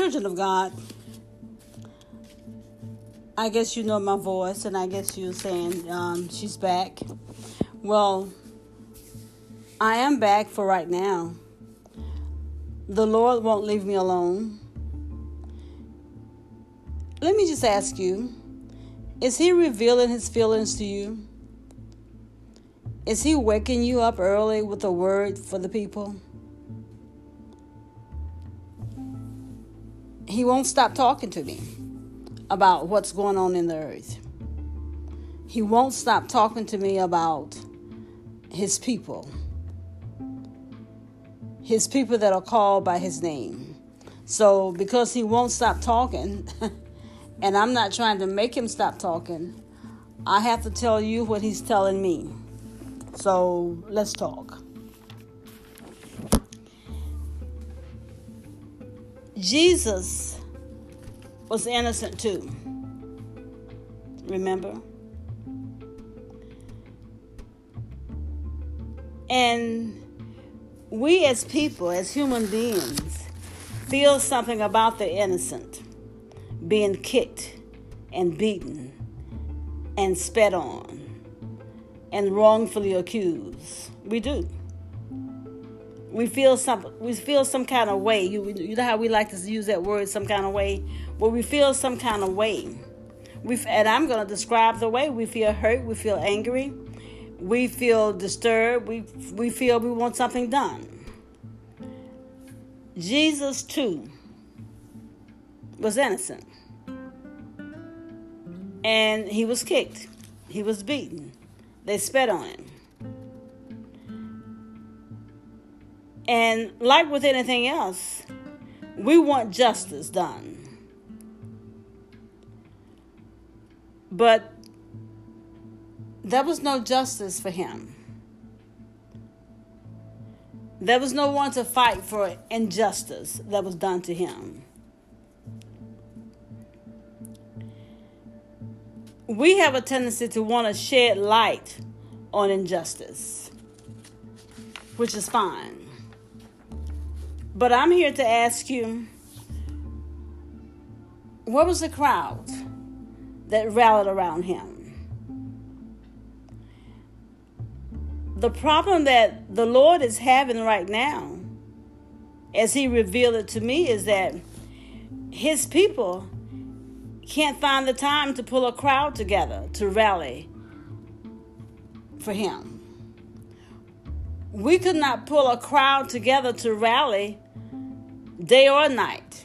children of God, I guess you know my voice, and I guess you're saying um, she's back. Well, I am back for right now. The Lord won't leave me alone. Let me just ask you is He revealing His feelings to you? Is He waking you up early with a word for the people? He won't stop talking to me about what's going on in the earth. He won't stop talking to me about his people, his people that are called by his name. So, because he won't stop talking, and I'm not trying to make him stop talking, I have to tell you what he's telling me. So, let's talk. Jesus was innocent too. Remember? And we as people, as human beings, feel something about the innocent being kicked and beaten and spat on and wrongfully accused. We do. We feel some we feel some kind of way. You, you know how we like to use that word some kind of way where we feel some kind of way. We and I'm going to describe the way we feel hurt, we feel angry, we feel disturbed, we we feel we want something done. Jesus too was innocent. And he was kicked. He was beaten. They spat on him. And like with anything else, we want justice done. But there was no justice for him. There was no one to fight for injustice that was done to him. We have a tendency to want to shed light on injustice, which is fine. But I'm here to ask you what was the crowd? that rallied around him. The problem that the Lord is having right now, as He revealed it to me, is that His people can't find the time to pull a crowd together to rally for Him. We could not pull a crowd together to rally day or night,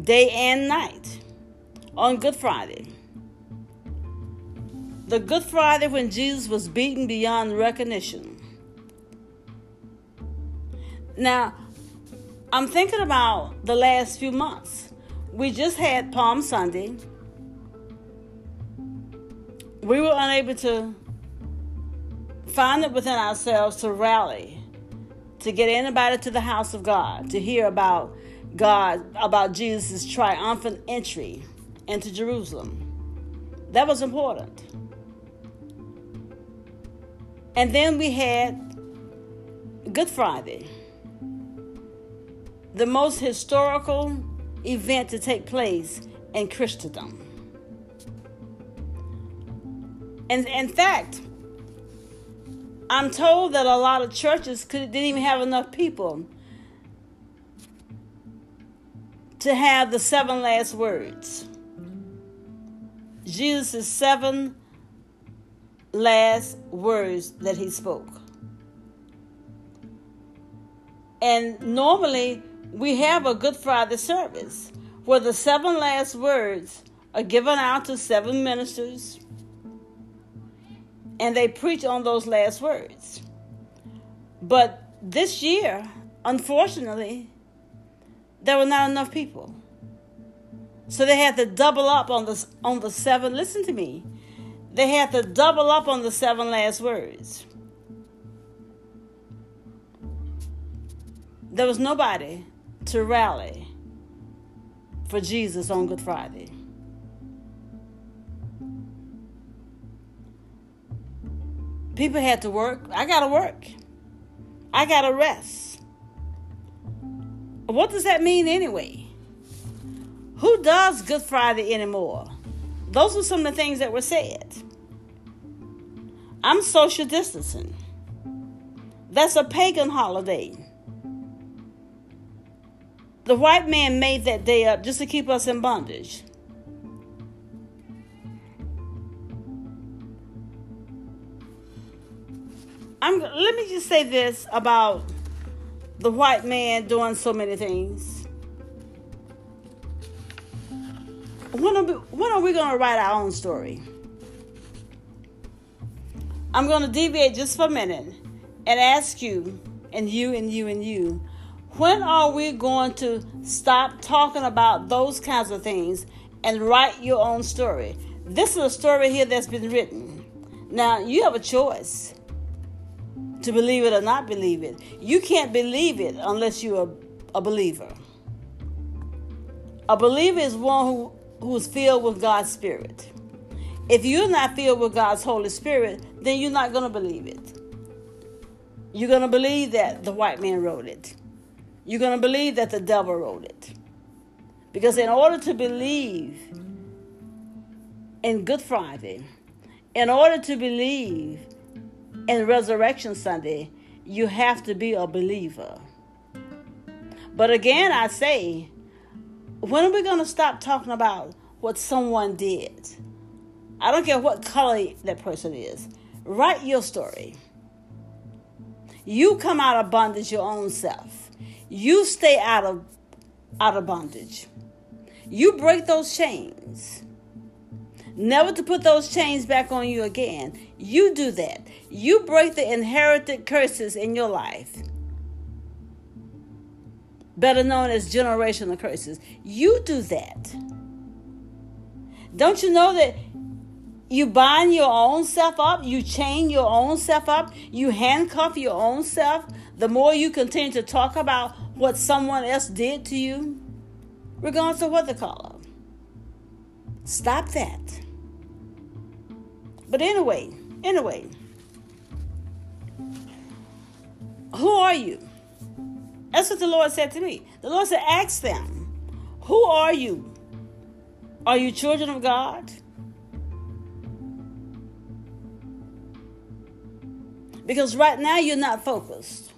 day and night on Good Friday. The Good Friday when Jesus was beaten beyond recognition. Now, I'm thinking about the last few months. We just had Palm Sunday. We were unable to find it within ourselves to rally, to get anybody to the house of God, to hear about God, about Jesus' triumphant entry into Jerusalem. That was important. And then we had Good Friday, the most historical event to take place in Christendom. And in fact, I'm told that a lot of churches could, didn't even have enough people to have the seven last words. Jesus' seven last words that he spoke. And normally we have a Good Friday service where the seven last words are given out to seven ministers and they preach on those last words. But this year, unfortunately, there were not enough people. So they had to double up on the on the seven. Listen to me. They had to double up on the seven last words. There was nobody to rally for Jesus on Good Friday. People had to work. I got to work. I got to rest. What does that mean anyway? Who does Good Friday anymore? Those are some of the things that were said. I'm social distancing. That's a pagan holiday. The white man made that day up just to keep us in bondage. I'm, let me just say this about the white man doing so many things. When are we, when are we going to write our own story? I'm going to deviate just for a minute and ask you, and you, and you, and you, when are we going to stop talking about those kinds of things and write your own story? This is a story here that's been written. Now, you have a choice to believe it or not believe it. You can't believe it unless you're a, a believer. A believer is one who, who's filled with God's Spirit. If you're not filled with God's Holy Spirit, then you're not going to believe it. You're going to believe that the white man wrote it. You're going to believe that the devil wrote it. Because in order to believe in Good Friday, in order to believe in Resurrection Sunday, you have to be a believer. But again, I say, when are we going to stop talking about what someone did? I don't care what color that person is. Write your story. You come out of bondage your own self. You stay out of out of bondage. You break those chains. Never to put those chains back on you again. You do that. You break the inherited curses in your life. Better known as generational curses. You do that. Don't you know that you bind your own self up, you chain your own self up, you handcuff your own self. The more you continue to talk about what someone else did to you, regardless of what they call it. Stop that. But anyway, anyway, who are you? That's what the Lord said to me. The Lord said, Ask them, who are you? Are you children of God? Because right now you're not focused.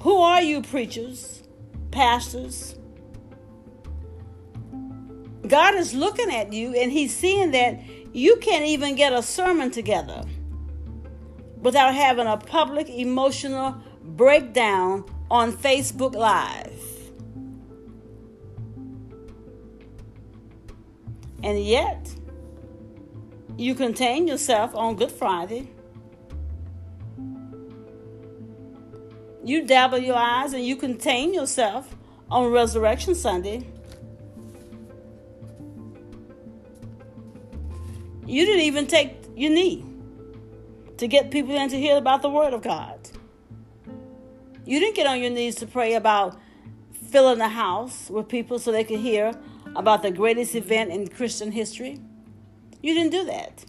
Who are you, preachers, pastors? God is looking at you and He's seeing that you can't even get a sermon together without having a public emotional breakdown on Facebook Live. And yet, you contain yourself on Good Friday You dabble your eyes and you contain yourself on Resurrection Sunday. You didn't even take your knee to get people in to hear about the Word of God. You didn't get on your knees to pray about filling the house with people so they could hear about the greatest event in Christian history. You didn't do that.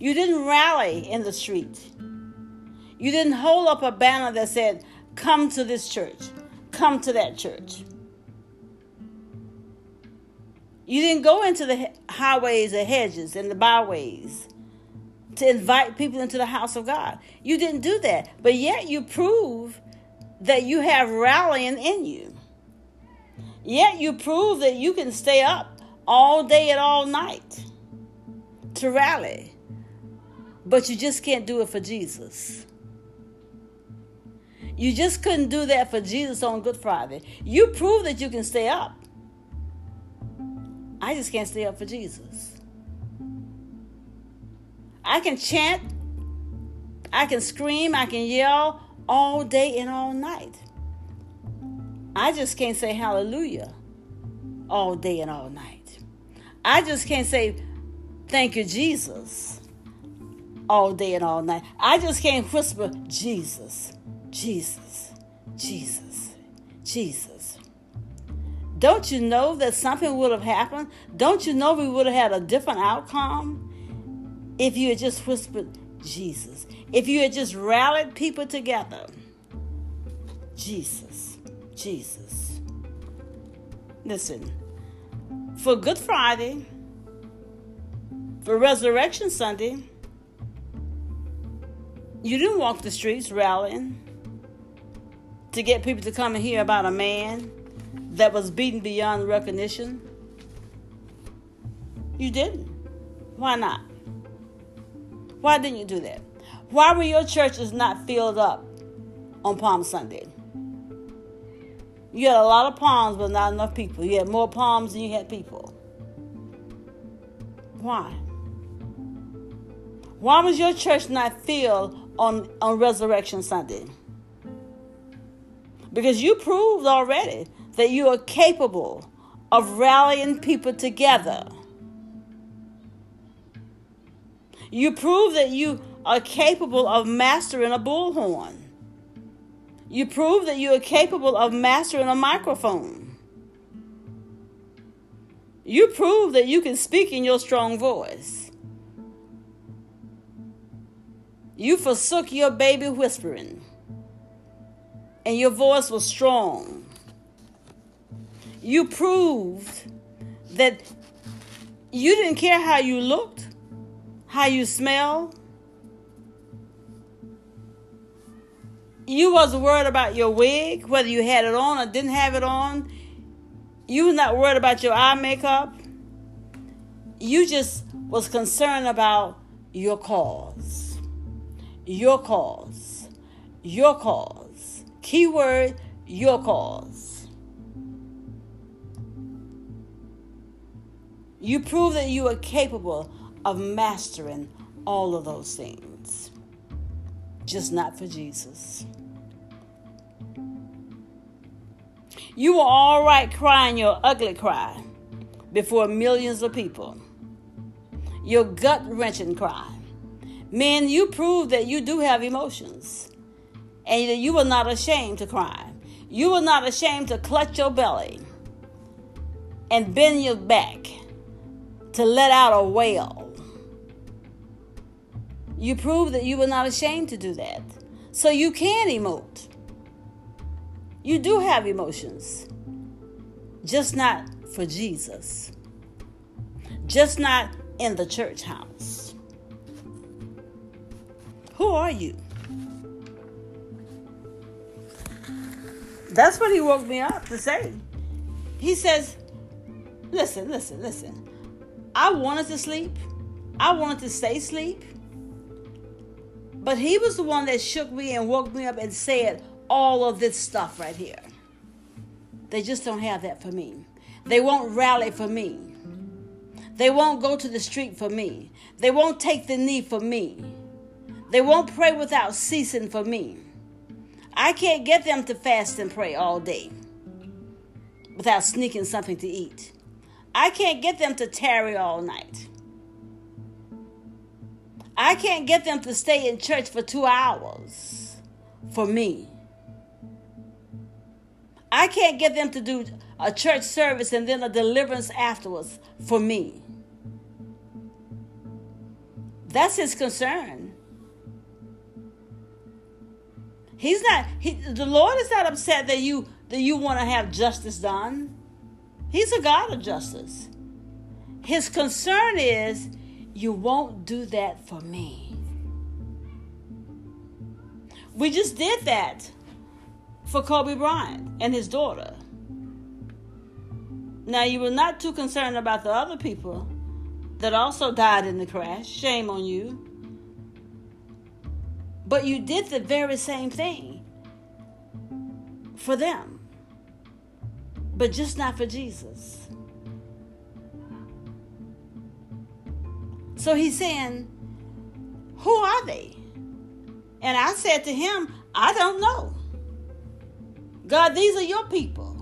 You didn't rally in the street. You didn't hold up a banner that said, Come to this church. Come to that church. You didn't go into the highways and hedges and the byways to invite people into the house of God. You didn't do that. But yet you prove that you have rallying in you. Yet you prove that you can stay up all day and all night to rally. But you just can't do it for Jesus. You just couldn't do that for Jesus on Good Friday. You prove that you can stay up. I just can't stay up for Jesus. I can chant, I can scream, I can yell all day and all night. I just can't say hallelujah all day and all night. I just can't say thank you, Jesus, all day and all night. I just can't whisper Jesus Jesus, Jesus, Jesus. Don't you know that something would have happened? Don't you know we would have had a different outcome if you had just whispered Jesus? If you had just rallied people together? Jesus, Jesus, listen, for Good Friday, for Resurrection Sunday, you didn't walk the streets rallying to get people to come and hear about a man that was beaten beyond recognition. You didn't. Why not? Why didn't you do that? Why were your churches not filled up on Palm Sunday? You had a lot of palms, but not enough people. You had more palms than you had people. Why? Why was your church not filled on, on Resurrection Sunday? Because you proved already that you are capable of rallying people together. You prove that you are capable of mastering a bullhorn. You prove that you are capable of mastering a microphone. You prove that you can speak in your strong voice. You forsook your baby whispering, and your voice was strong. You proved that you didn't care how you looked, how you smelled, you wasn't worried about your wig, whether you had it on or didn't have it on. You was not worried about your eye makeup. You just was concerned about your cause. Your cause. Your cause. Keyword, your cause. You prove that you are capable of mastering all of those things, just not for Jesus. You were all right crying your ugly cry before millions of people. Your gut wrenching cry. Men, you prove that you do have emotions and that you were not ashamed to cry. You were not ashamed to clutch your belly and bend your back to let out a wail. You prove that you were not ashamed to do that. So you can emote. You do have emotions, just not for Jesus, just not in the church house. Who are you? That's what he woke me up to say. He says, Listen, listen, listen. I wanted to sleep, I wanted to stay asleep. But he was the one that shook me and woke me up and said, all of this stuff right here. They just don't have that for me. They won't rally for me. They won't go to the street for me. They won't take the knee for me. They won't pray without ceasing for me. I can't get them to fast and pray all day without sneaking something to eat. I can't get them to tarry all night. I can't get them to stay in church for two hours for me. I can't get them to do a church service and then a deliverance afterwards for me. That's his concern. He's not he, the Lord is not upset that you that you want to have justice done. He's a God of justice. His concern is you won't do that for me. We just did that for Kobe Bryant and his daughter. Now, you were not too concerned about the other people that also died in the crash. Shame on you. But you did the very same thing for them, but just not for Jesus. So he's saying, Who are they? And I said to him, I don't know. God, these are your people.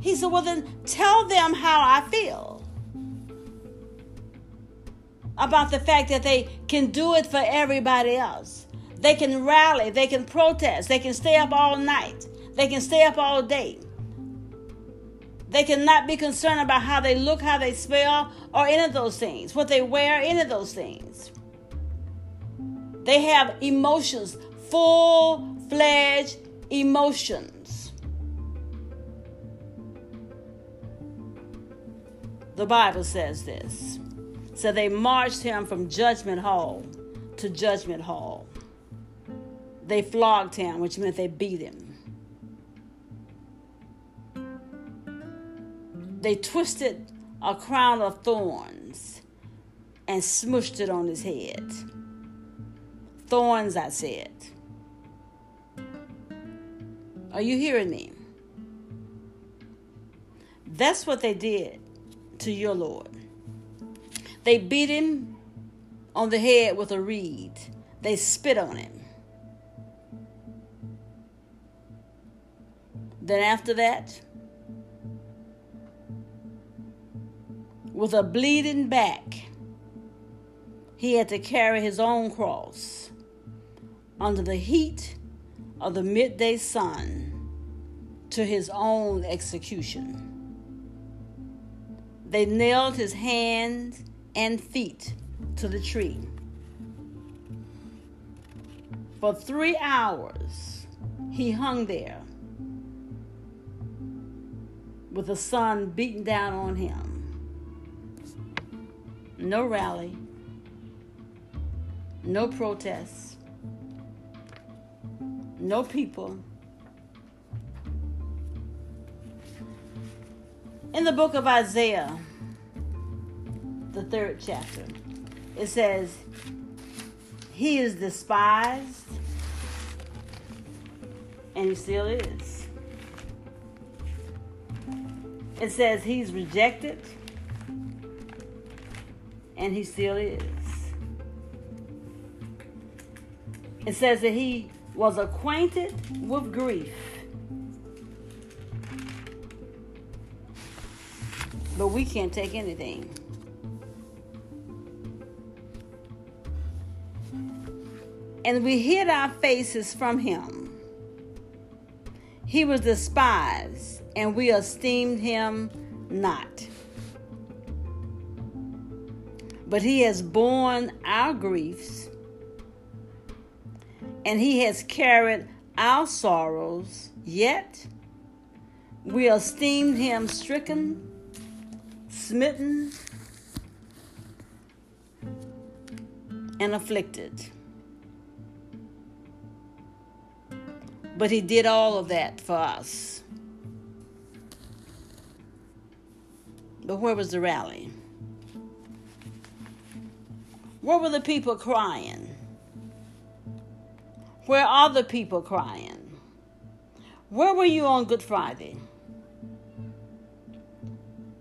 He said, Well, then tell them how I feel about the fact that they can do it for everybody else. They can rally, they can protest, they can stay up all night, they can stay up all day. They cannot be concerned about how they look, how they spell, or any of those things, what they wear, any of those things. They have emotions, full fledged emotions. The Bible says this. So they marched him from judgment hall to judgment hall. They flogged him, which meant they beat him. They twisted a crown of thorns and smushed it on his head. Thorns, I said. Are you hearing me? That's what they did to your Lord. They beat him on the head with a reed, they spit on him. Then, after that, with a bleeding back, he had to carry his own cross under the heat of the midday sun to his own execution. They nailed his hands and feet to the tree. For three hours, he hung there with the sun beating down on him. No rally, no protests, no people. In the book of Isaiah, the third chapter, it says, He is despised, and he still is. It says, He's rejected, and he still is. It says that he was acquainted with grief. But we can't take anything. And we hid our faces from him. He was despised, and we esteemed him not. But he has borne our griefs, and he has carried our sorrows, yet we esteemed him stricken, smitten, and afflicted. But he did all of that for us. But where was the rally? Where were the people crying? Where are the people crying? Where were you on Good Friday?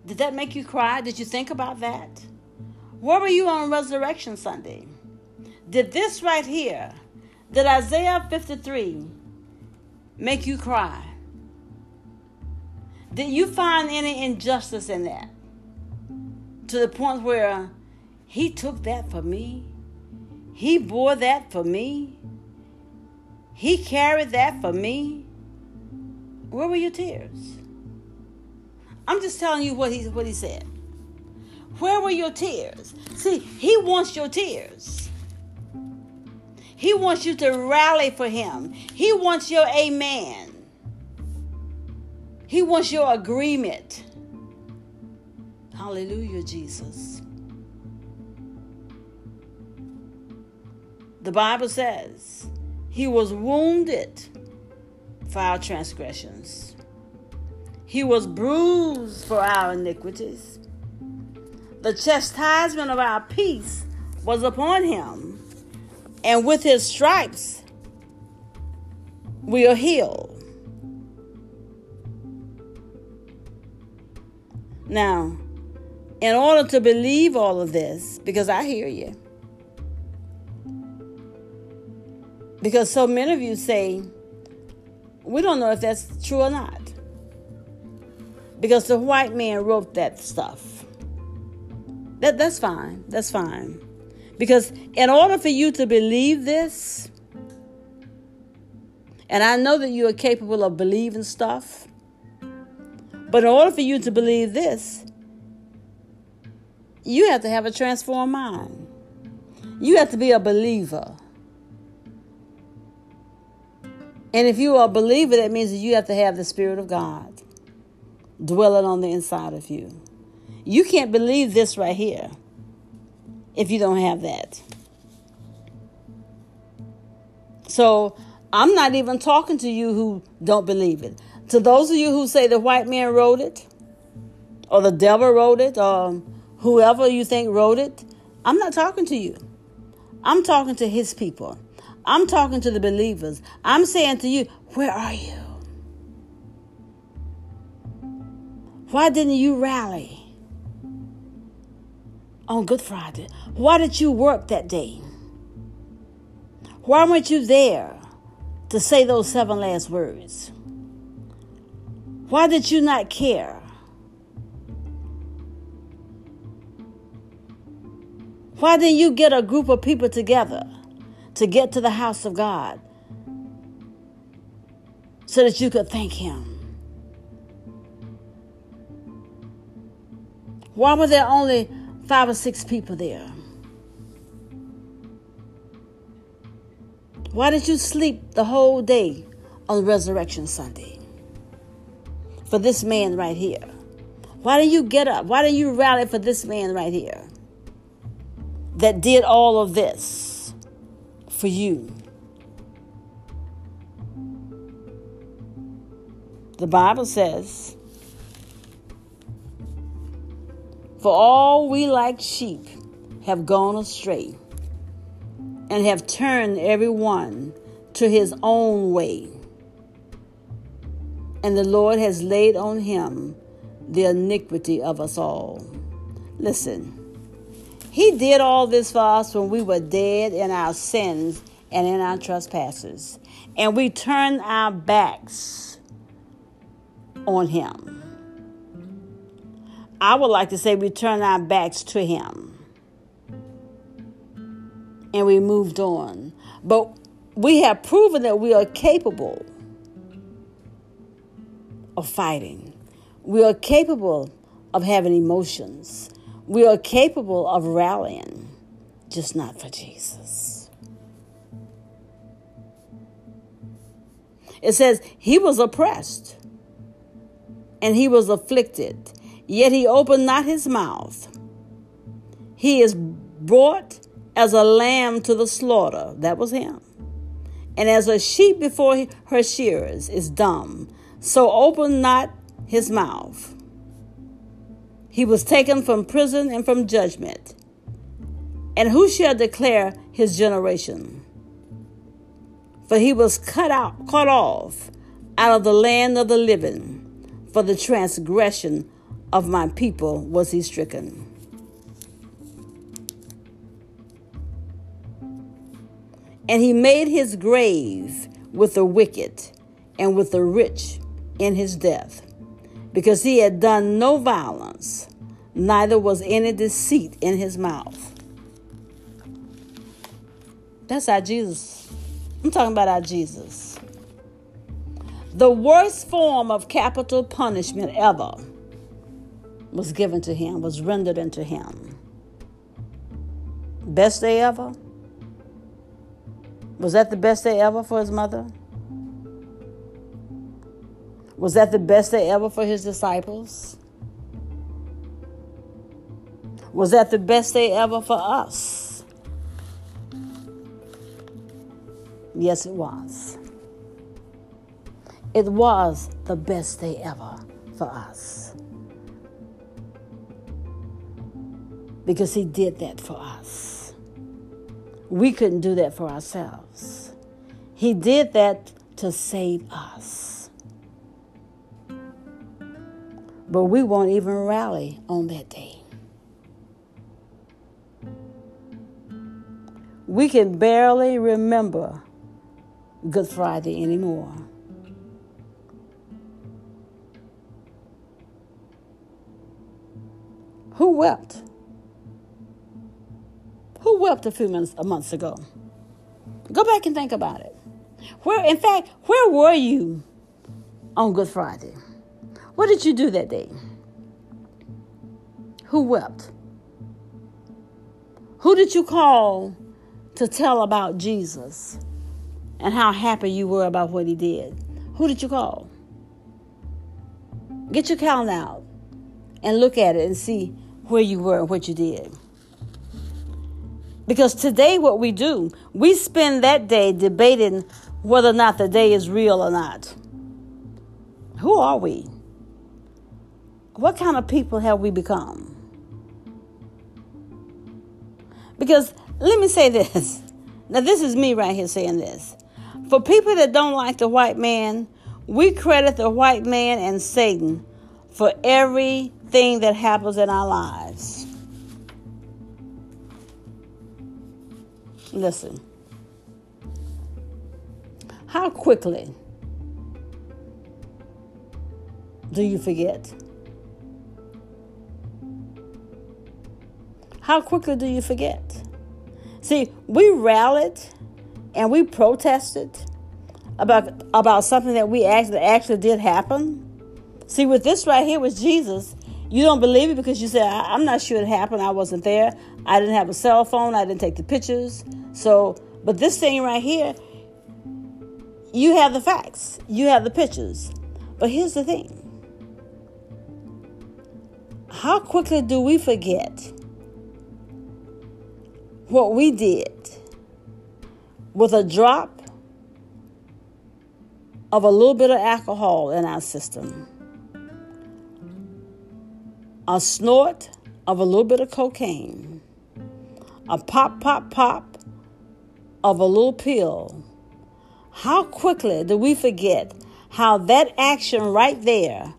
Did that make you cry? Did you think about that? Where were you on Resurrection Sunday? Did this right here, did Isaiah 53 make you cry? Did you find any injustice in that? To the point where he took that for me. He bore that for me. He carried that for me. Where were your tears? I'm just telling you what he what he said. Where were your tears? See, he wants your tears. He wants you to rally for him. He wants your amen. He wants your agreement. Hallelujah, Jesus. The Bible says, He was wounded for our transgressions, He was bruised for our iniquities. The chastisement of our peace was upon Him, and with His stripes we are healed. Now, in order to believe all of this, because I hear you, Because so many of you say, we don't know if that's true or not. Because the white man wrote that stuff. That, that's fine. That's fine. Because in order for you to believe this, and I know that you are capable of believing stuff, but in order for you to believe this, you have to have a transformed mind. You have to be a believer. And if you are a believer, that means that you have to have the Spirit of God dwelling on the inside of you. You can't believe this right here if you don't have that. So I'm not even talking to you who don't believe it. To those of you who say the white man wrote it, or the devil wrote it, or whoever you think wrote it, I'm not talking to you. I'm talking to his people. I'm talking to the believers. I'm saying to you, where are you? Why didn't you rally on Good Friday? Why did you work that day? Why weren't you there to say those seven last words? Why did you not care? Why didn't you get a group of people together to get to the house of God so that you could thank Him? Why were there only five or six people there? Why did you sleep the whole day on Resurrection Sunday? For this man right here. Why didn't you get up? Why didn't you rally for this man right here that did all of this for you? The Bible says, For all we like sheep have gone astray and have turned every one to his own way. And the Lord has laid on him the iniquity of us all. Listen, he did all this for us when we were dead in our sins and in our trespasses. And we turned our backs on him. I would like to say we turned our backs to him and we moved on. But we have proven that we are capable of fighting. We are capable of having emotions. We are capable of rallying, just not for Jesus. It says, He was oppressed and he was afflicted, yet he opened not his mouth. He is brought as a lamb to the slaughter. That was him. And as a sheep before her shearers is dumb, so open not his mouth. He was taken from prison and from judgment. And who shall declare his generation? For he was cut out, cut off out of the land of the living. For the transgression of my people was he stricken. And he made his grave with the wicked and with the rich in his death, because he had done no violence, neither was any deceit in his mouth. That's our Jesus. I'm talking about our Jesus. The worst form of capital punishment ever was given to him, was rendered unto him. Best day ever? Was that the best day ever for his mother? Was that the best day ever for his disciples? Was that the best day ever for us? Yes, it was. It was the best day ever for us. Because he did that for us. We couldn't do that for ourselves. He did that to save us. But we won't even rally on that day. We can barely remember Good Friday anymore. Who wept? Who wept a few months, a months ago? Go back and think about it. Where, in fact, where were you on Good Friday? What did you do that day? Who wept? Who did you call to tell about Jesus and how happy you were about what he did? Who did you call? Get your calendar out and look at it and see where you were and what you did. Because today, what we do, we spend that day debating whether or not the day is real or not. Who are we? What kind of people have we become? Because let me say this. Now, this is me right here saying this. For people that don't like the white man, we credit the white man and Satan for everything that happens in our lives. Listen. How quickly do you forget? How quickly do you forget? See, we rallied and we protested about about something that we actually actually did happen. See, with this right here was Jesus. You don't believe it because you said, I'm not sure it happened. I wasn't there. I didn't have a cell phone. I didn't take the pictures. So, but this thing right here, you have the facts, you have the pictures. But here's the thing how quickly do we forget what we did with a drop of a little bit of alcohol in our system, a snort of a little bit of cocaine, a pop, pop, pop of a little pill. How quickly do we forget how that action right there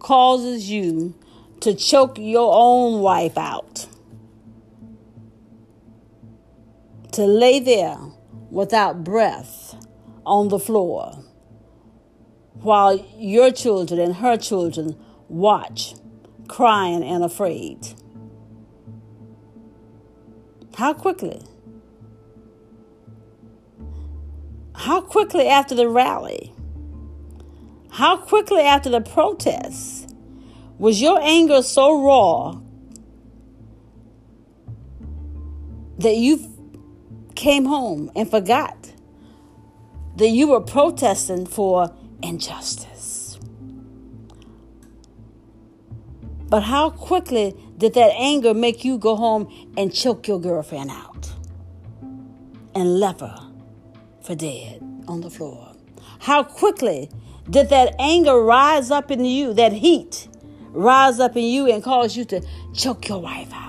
causes you to choke your own wife out? To lay there without breath on the floor while your children and her children watch, crying and afraid. How quickly? How quickly after the rally? How quickly after the protests was your anger so raw that you came home and forgot that you were protesting for injustice. But how quickly did that anger make you go home and choke your girlfriend out and left her for dead on the floor? How quickly did that anger rise up in you, that heat rise up in you and cause you to choke your wife out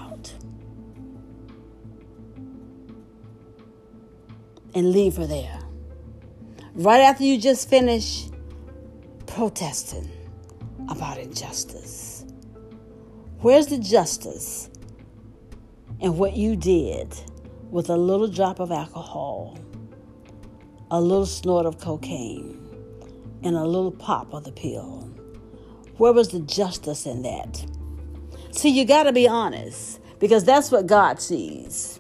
and leave her there? Right after you just finish protesting about injustice. Where's the justice in what you did with a little drop of alcohol, a little snort of cocaine, and a little pop of the pill? Where was the justice in that? See, you got to be honest because that's what God sees.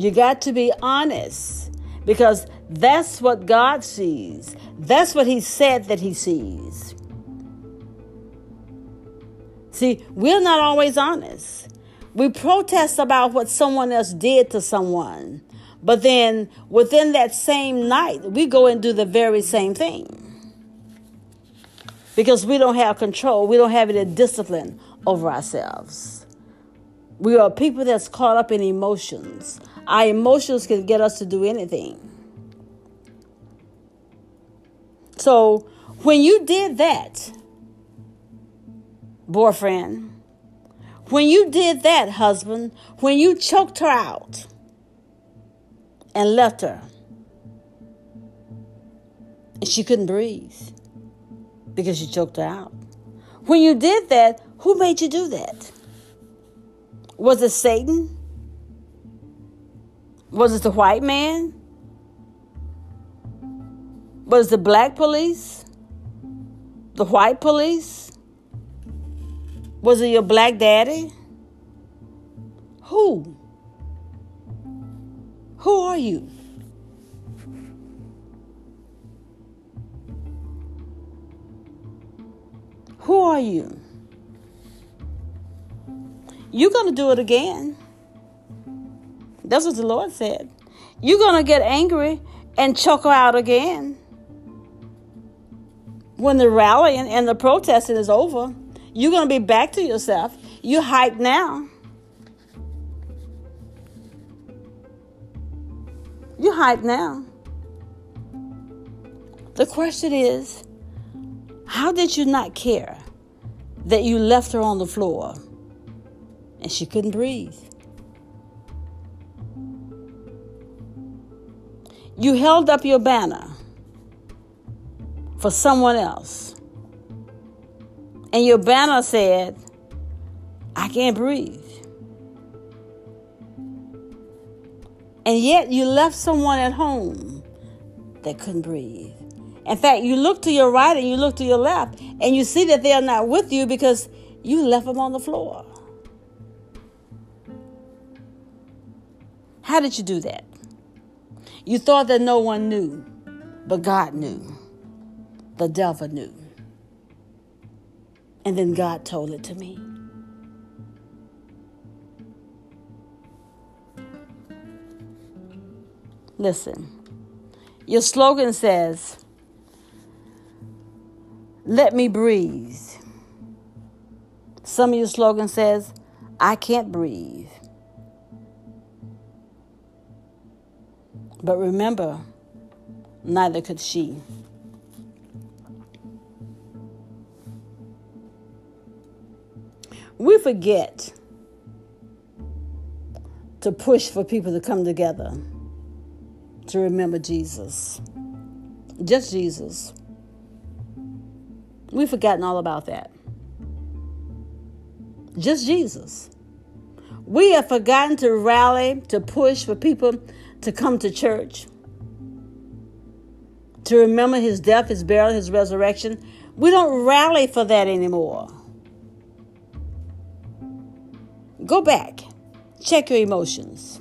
You got to be honest because that's what God sees. That's what He said that He sees. See, we're not always honest. We protest about what someone else did to someone, but then within that same night, we go and do the very same thing. Because we don't have control, we don't have any discipline over ourselves. We are people that's caught up in emotions. Our emotions can get us to do anything. So when you did that, boyfriend, when you did that, husband, when you choked her out and left her, and she couldn't breathe because you choked her out. When you did that, who made you do that? Was it Satan? Was it the white man? Was it the black police? The white police? Was it your black daddy? Who? Who are you? Who are you? You're going to do it again. That's what the Lord said. You're going to get angry and choke her out again. when the rallying and the protesting is over, you're going to be back to yourself. You hype now. You hype now. The question is, how did you not care that you left her on the floor and she couldn't breathe? You held up your banner for someone else. And your banner said, I can't breathe. And yet you left someone at home that couldn't breathe. In fact, you look to your right and you look to your left, and you see that they are not with you because you left them on the floor. How did you do that? You thought that no one knew, but God knew. The devil knew. And then God told it to me. Listen, your slogan says, Let me breathe. Some of your slogan says, I can't breathe. But remember, neither could she. We forget to push for people to come together to remember Jesus. Just Jesus. We've forgotten all about that. Just Jesus. We have forgotten to rally, to push for people to come to church, to remember his death, his burial, his resurrection. We don't rally for that anymore. Go back, check your emotions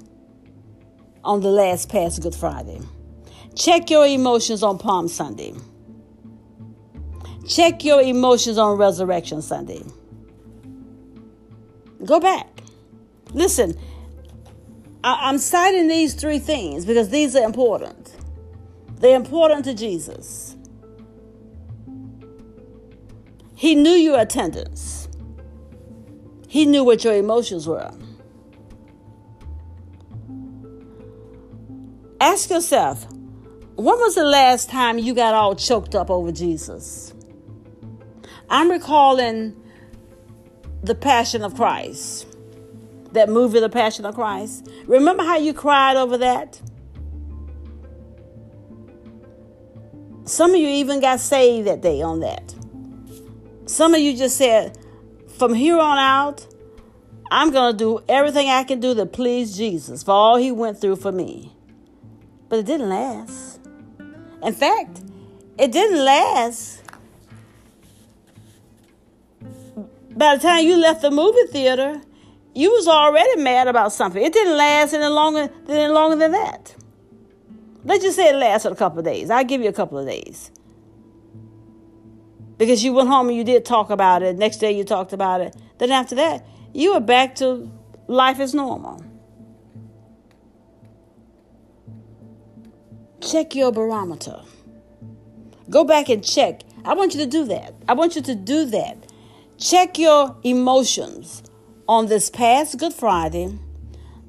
on the last past Good Friday. Check your emotions on Palm Sunday. Check your emotions on Resurrection Sunday. Go back. Listen, I, am citing these three things because these are important. They're important to Jesus. He knew your attendance, He knew what your emotions were. Ask yourself, when was the last time you got all choked up over Jesus? I'm recalling the Passion of Christ that movie, The Passion of Christ. Remember how you cried over that? Some of you even got saved that day on that. Some of you just said, from here on out, I'm going to do everything I can do to please Jesus for all he went through for me. But it didn't last. In fact, it didn't last. By the time you left the movie theater, you was already mad about something. It didn't last any longer than longer than that. Let's just say it lasted a couple of days. I'll give you a couple of days. Because you went home and you did talk about it. Next day you talked about it. Then after that, you were back to life as normal. Check your barometer. Go back and check. I want you to do that. I want you to do that. Check your emotions on this past Good Friday,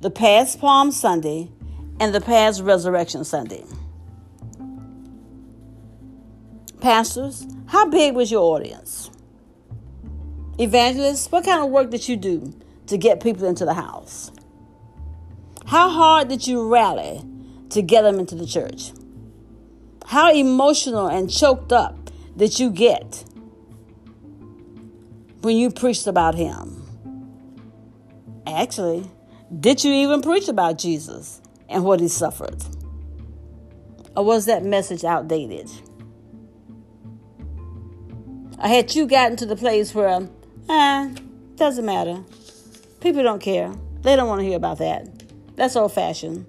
the past Palm Sunday, and the past Resurrection Sunday. Pastors, how big was your audience? Evangelists, what kind of work did you do to get people into the house? How hard did you rally to get them into the church? How emotional and choked up did you get when you preached about Him? Actually, did you even preach about Jesus and what he suffered? Or was that message outdated? Or had you gotten to the place where, eh, doesn't matter. People don't care. They don't want to hear about that. That's old fashioned.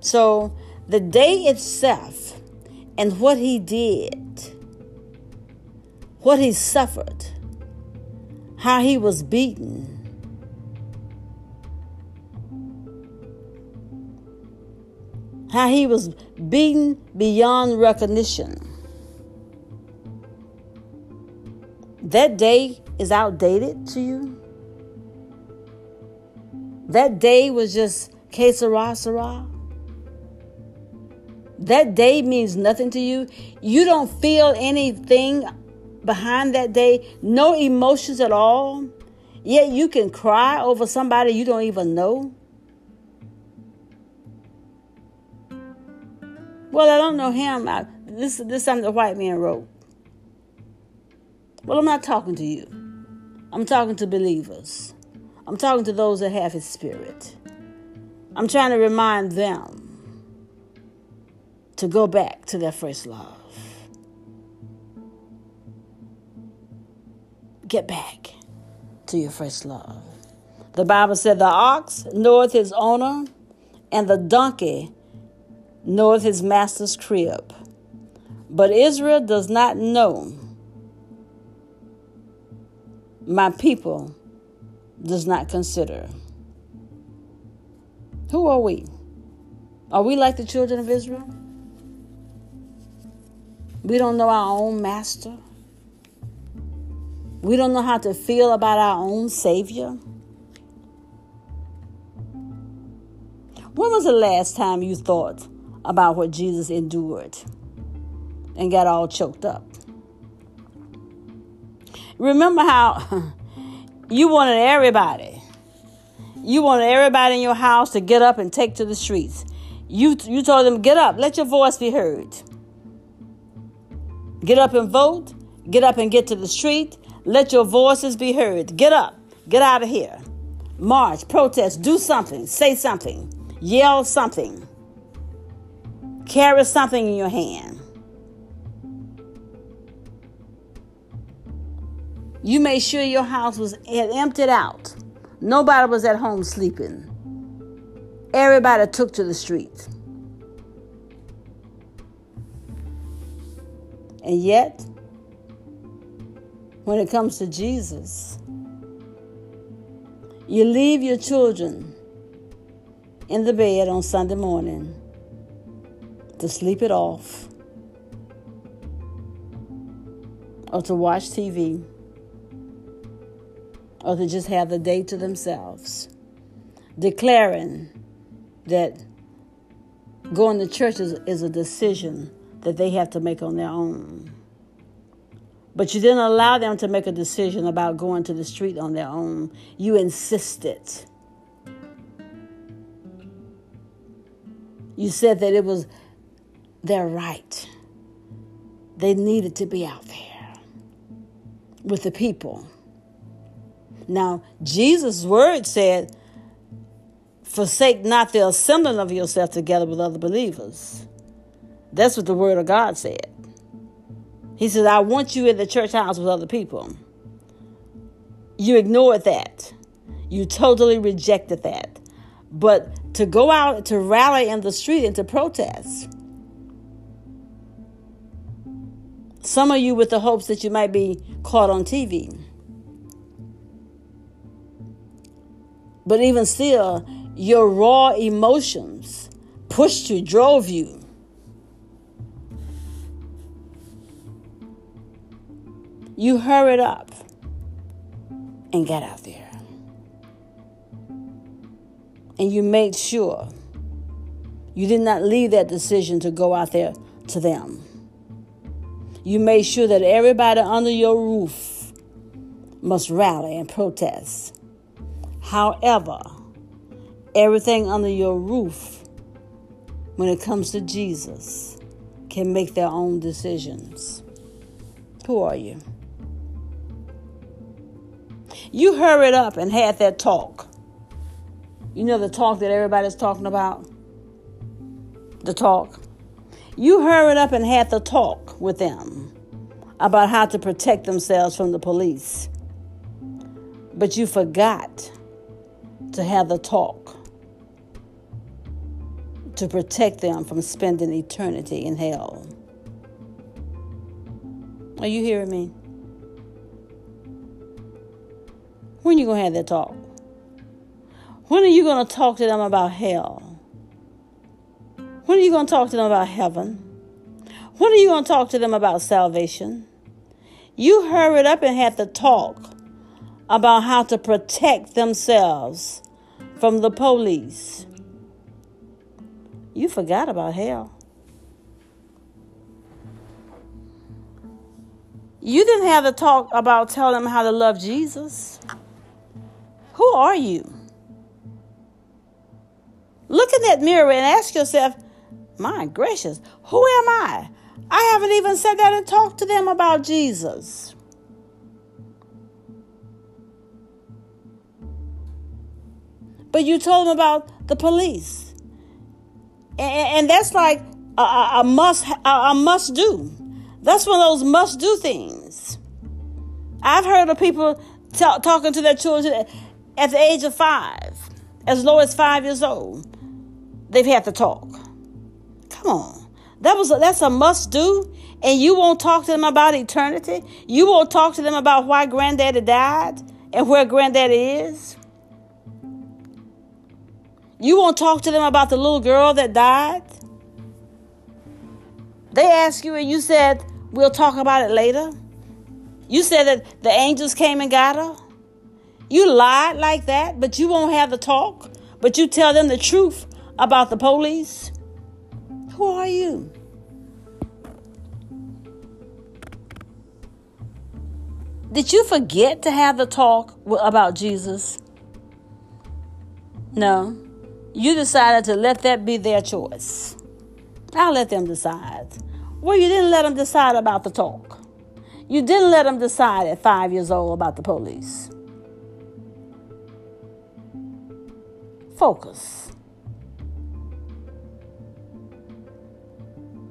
So, the day itself and what he did, what he suffered, how he was beaten, how he was beaten beyond recognition. that day is outdated to you? That day was just que sera? That day means nothing to you. You don't feel anything behind that day, no emotions at all. Yet you can cry over somebody you don't even know. Well, I don't know him. I, this this something the white man wrote. Well, I'm not talking to you. I'm talking to believers. I'm talking to those that have His Spirit. I'm trying to remind them to go back to their first love. Get back to your first love. The Bible said, The ox knoweth his owner, and the donkey knoweth his master's crib. But Israel does not know. My people does not consider. Who are we? Are we like the children of Israel? We don't know our own master. We don't know how to feel about our own Savior. When was the last time you thought about what Jesus endured and got all choked up? Remember how you wanted everybody, you wanted everybody in your house to get up and take to the streets. You, you told them, get up, let your voice be heard. Get up and vote, get up and get to the street, let your voices be heard. Get up. Get out of here. March, protest, do something, say something, yell something, carry something in your hand. You made sure your house was emptied out. Nobody was at home sleeping. Everybody took to the streets. And yet, when it comes to Jesus. You leave your children in the bed on Sunday morning to sleep it off or to watch TV or to just have the day to themselves, declaring that going to church is, is a decision that they have to make on their own. But you didn't allow them to make a decision about going to the street on their own. You insisted. You said that it was their right. They needed to be out there with the people. Now, Jesus' word said, Forsake not the assembling of yourself together with other believers. That's what the word of God said. He says, I want you in the church house with other people. You ignored that. You totally rejected that. But to go out to rally in the street and to protest, some of you with the hopes that you might be caught on TV. But even still, your raw emotions pushed you, drove you You hurried up and got out there. And you made sure you did not leave that decision to go out there to them. You made sure that everybody under your roof must rally and protest. However, everything under your roof, when it comes to Jesus, can make their own decisions. Who are you? You hurried up and had that talk. You know the talk that everybody's talking about? The talk. You hurried up and had the talk with them about how to protect themselves from the police. But you forgot to have the talk to protect them from spending eternity in hell. Are you hearing me? When are you going to have that talk? When are you going to talk to them about hell? When are you going to talk to them about heaven? When are you going to talk to them about salvation? You hurried up and had to talk about how to protect themselves from the police. You forgot about hell. You didn't have to talk about telling them how to love Jesus. Who are you? Look in that mirror and ask yourself, my gracious, who am I? I haven't even said that and talked to them about Jesus. But you told them about the police. And, that's like a, a, must a must do. That's one of those must do things. I've heard of people t- talking to their children at the age of five, as low as five years old. They've had to talk. Come on. That was a, that's a must do. And you won't talk to them about eternity. You won't talk to them about why granddaddy died and where granddaddy is. You won't talk to them about the little girl that died. They asked you and you said, We'll talk about it later. You said that the angels came and got her. You lied like that, but you won't have the talk. But you tell them the truth about the police. Who are you? Did you forget to have the talk about Jesus? No. You decided to let that be their choice. I'll let them decide. Well, you didn't let them decide about the talk. You didn't let them decide at five years old about the police. Focus.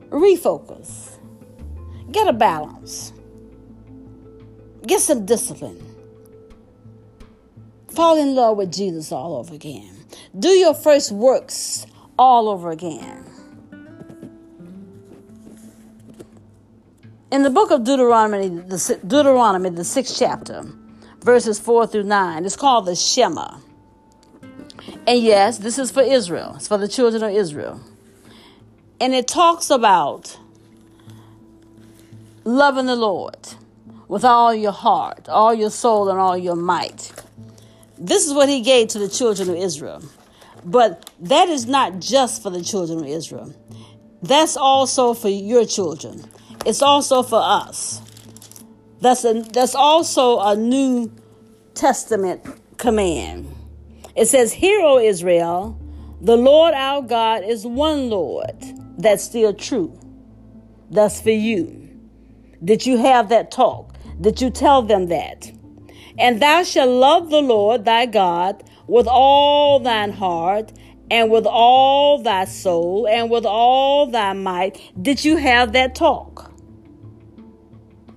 Refocus. Get a balance. Get some discipline. Fall in love with Jesus all over again. Do your first works all over again. In the book of Deuteronomy, the, Deuteronomy, the sixth chapter, verses 4 through 9, it's called the Shema. And yes, this is for Israel, it's for the children of Israel. And it talks about loving the Lord with all your heart, all your soul, and all your might. This is what he gave to the children of Israel. But that is not just for the children of Israel, that's also for your children. It's also for us. That's, a, that's also a New Testament command. It says, Hear, O Israel, the Lord our God is one Lord. That's still true. That's for you. Did you have that talk? Did you tell them that? And thou shalt love the Lord thy God with all thine heart and with all thy soul and with all thy might. Did you have that talk?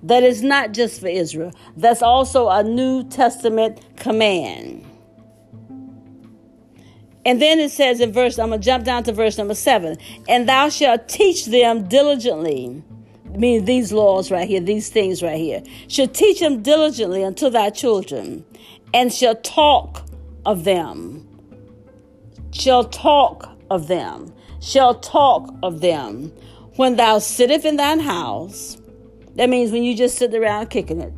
That is not just for Israel. That's also a New Testament command. And then it says in verse, I'm going to jump down to verse number seven. And thou shalt teach them diligently. I mean, these laws right here, these things right here. Shall teach them diligently unto thy children, and shall talk of them. Shall talk of them. Shall talk of them. When thou sittest in thine house, that means when you just sit around kicking it,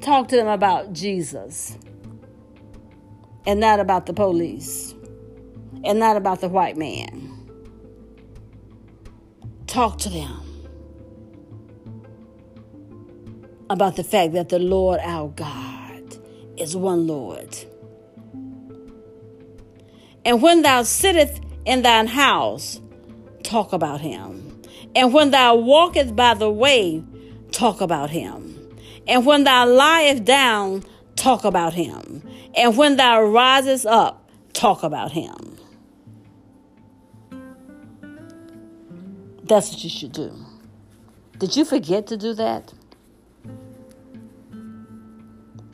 talk to them about Jesus and not about the police and not about the white man. Talk to them about the fact that the Lord our God is one Lord. And when thou sittest in thine house, talk about him. And when thou walkest by the way, talk about him. And when thou liest down, talk about him. And when thou risest up, talk about him. That's what you should do. Did you forget to do that?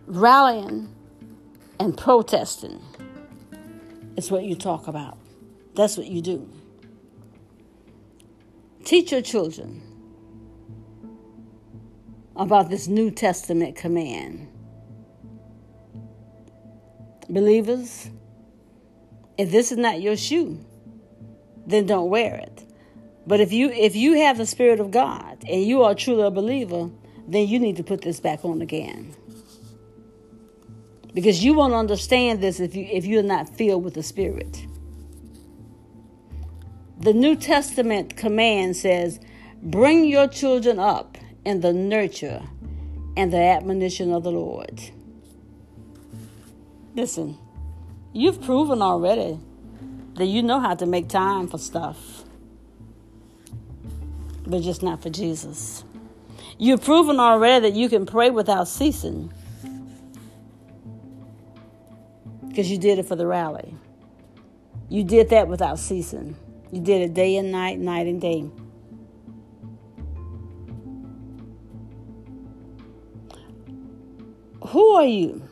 Rallying and protesting is what you talk about. That's what you do. Teach your children about this New Testament command. Believers, if this is not your shoe, then don't wear it. But if you if you have the spirit of God and you are truly a believer, then you need to put this back on again. Because you won't understand this if you if you're not filled with the Spirit. The New Testament command says, Bring your children up in the nurture and the admonition of the Lord. Listen, you've proven already that you know how to make time for stuff, but just not for Jesus. You've proven already that you can pray without ceasing because you did it for the rally. You did that without ceasing. You did it day and night, night and day. Who are you?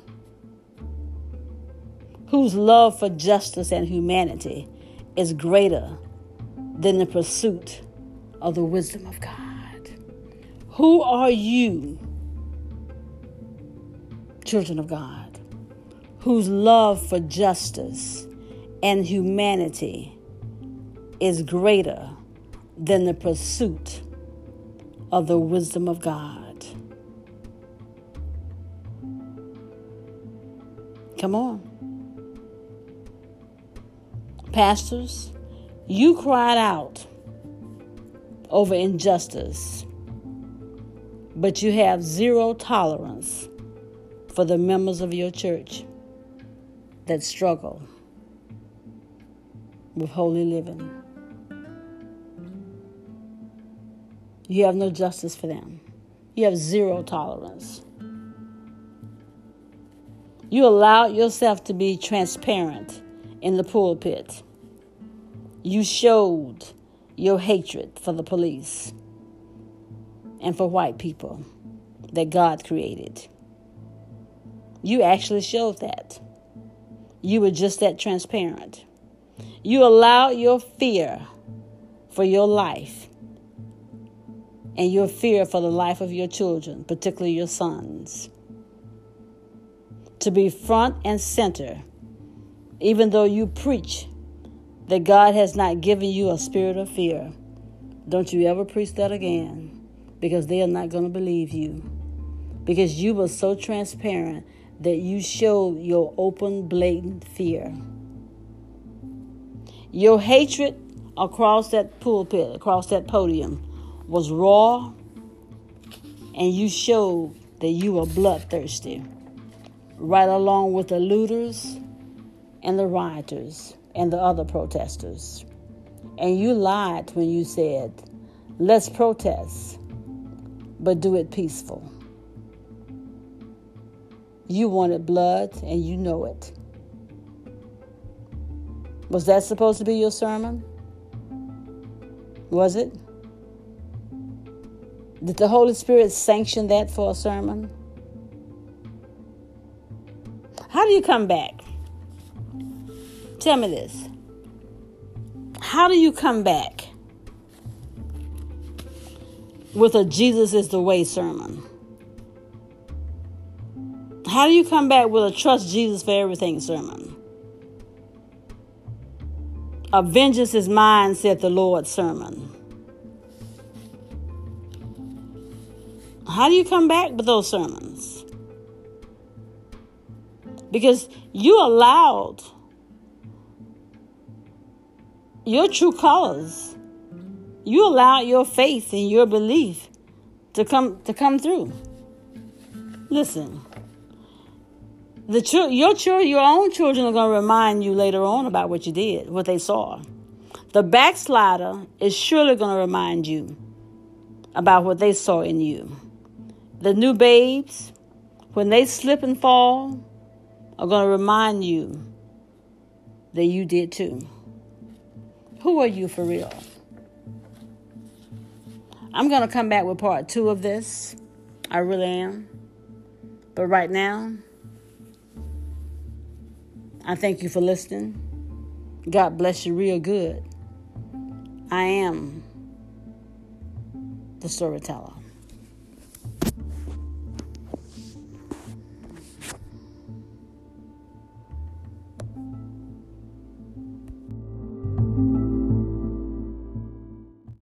Whose love for justice and humanity is greater than the pursuit of the wisdom of God? Who are you, children of God, whose love for justice and humanity is greater than the pursuit of the wisdom of God? Come on. Pastors, you cried out over injustice but you have zero tolerance for the members of your church that struggle with holy living. You have no justice for them. You have zero tolerance. You allow yourself to be transparent in the pulpit. You showed your hatred for the police and for white people that God created. You actually showed that. You were just that transparent. You allowed your fear for your life and your fear for the life of your children, particularly your sons, to be front and center, even though you preach that God has not given you a spirit of fear. Don't you ever preach that again because they are not going to believe you. Because you were so transparent that you showed your open, blatant fear. Your hatred across that pulpit, across that podium, was raw, and you showed that you were bloodthirsty, right along with the looters and the rioters and the other protesters. And you lied when you said, let's protest but do it peaceful. You wanted blood and you know it. Was that supposed to be your sermon? Was it? Did the Holy Spirit sanction that for a sermon? How do you come back? Tell me this. How do you come back with a Jesus is the way sermon? How do you come back with a trust Jesus for everything sermon? A vengeance is mine, said the Lord sermon. How do you come back with those sermons? Because you allowed your true colors you allow your faith and your belief to come to come through. Listen, the your children, your own children are going to remind you later on about what you did, what they saw. The backslider is surely going to remind you about what they saw in you. The new babes, when they slip and fall, are going to remind you that you did too. Who are you for real? I'm going to come back with part two of this. I really am. But right now, I thank you for listening. God bless you real good. I am the storyteller.